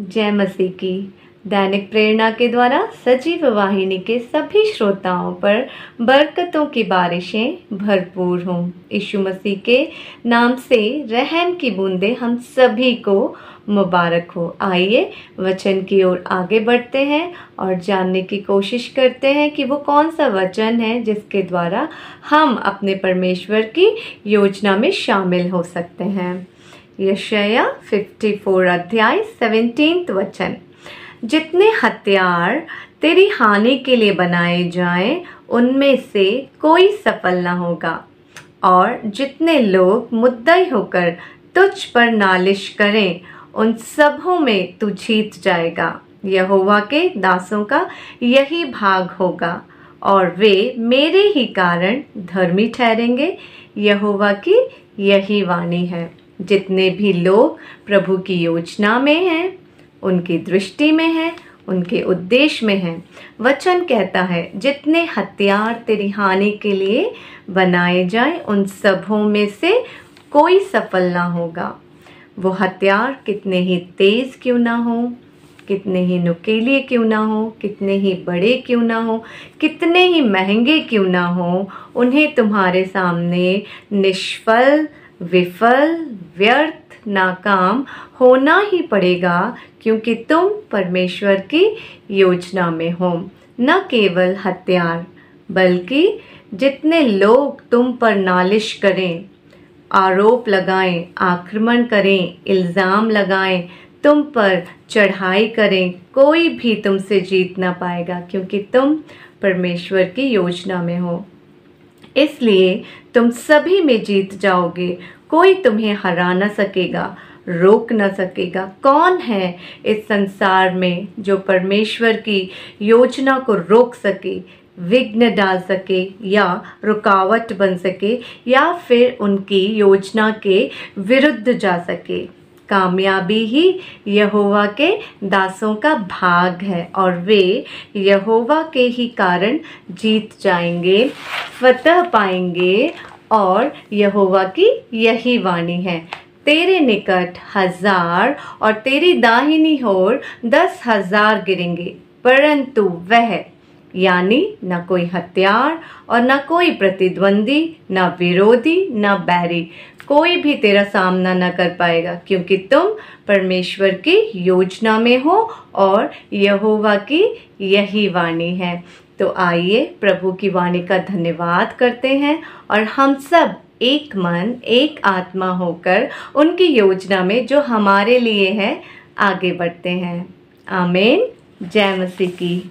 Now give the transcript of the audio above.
जय मसीह की दैनिक प्रेरणा के द्वारा सजीव वाहिनी के सभी श्रोताओं पर बरकतों की बारिशें भरपूर हों। यीशु मसीह के नाम से रहम की बूंदें हम सभी को मुबारक हो। आइए वचन की ओर आगे बढ़ते हैं और जानने की कोशिश करते हैं कि वो कौन सा वचन है जिसके द्वारा हम अपने परमेश्वर की योजना में शामिल हो सकते हैं। यशया 54 अध्याय 17 वचन। जितने हथियार तेरी हानि के लिए बनाए जाएँ, उनमें से कोई सफल ना होगा। और जितने लोग मुद्दई होकर तुझ पर नालिश करें, उन सबों में तू जीत जाएगा। यहोवा के दासों का यही भाग होगा, और वे मेरे ही कारण धर्मी ठहरेंगे। यहोवा की यही वाणी है। जितने भी लोग प्रभु की योजना में हैं, उनकी दृष्टि में हैं, उनके उद्देश्य में हैं, वचन कहता है, जितने हथियार तेरी हानि के लिए बनाए जाएँ, उन सबों में से कोई सफल ना होगा। वो हथियार कितने ही तेज क्यों ना हो, कितने ही नुकीले क्यों ना हो, कितने ही बड़े क्यों ना हो, कितने ही महँगे क्यों ना हो, उन्हें तुम्हारे सामने निष्फल विफल, व्यर्थ, नाकाम होना ही पड़ेगा क्योंकि तुम परमेश्वर की योजना में हो। न केवल हथियार, बल्कि जितने लोग तुम पर नालिश करें, आरोप लगाएँ, आक्रमण करें, इल्ज़ाम लगाएँ, तुम पर चढ़ाई करें, कोई भी तुमसे जीत ना पाएगा क्योंकि तुम परमेश्वर की योजना में हो। इसलिए तुम सभी में जीत जाओगे। कोई तुम्हें हरा ना सकेगा, रोक न सकेगा। कौन है इस संसार में जो परमेश्वर की योजना को रोक सके, विघ्न डाल सके या रुकावट बन सके या फिर उनकी योजना के विरुद्ध जा सके? कामयाबी ही यहोवा के दासों का भाग है और वे यहोवा के ही कारण जीत जाएँगे, फतह पाएँगे और यहोवा की यही वाणी है। तेरे निकट हज़ार और तेरी दाहिनी ओर दस हज़ार गिरेंगे, परंतु वह, यानी न कोई हथियार और न कोई प्रतिद्वंदी, न विरोधी, न बैरी कोई भी तेरा सामना न कर पाएगा, क्योंकि तुम परमेश्वर की योजना में हो और यहोवा की यही वाणी है। तो आइए प्रभु की वाणी का धन्यवाद करते हैं और हम सब एक मन, एक आत्मा होकर उनकी योजना में जो हमारे लिए है, आगे बढ़ते हैं। आमेन। जय मसीह की।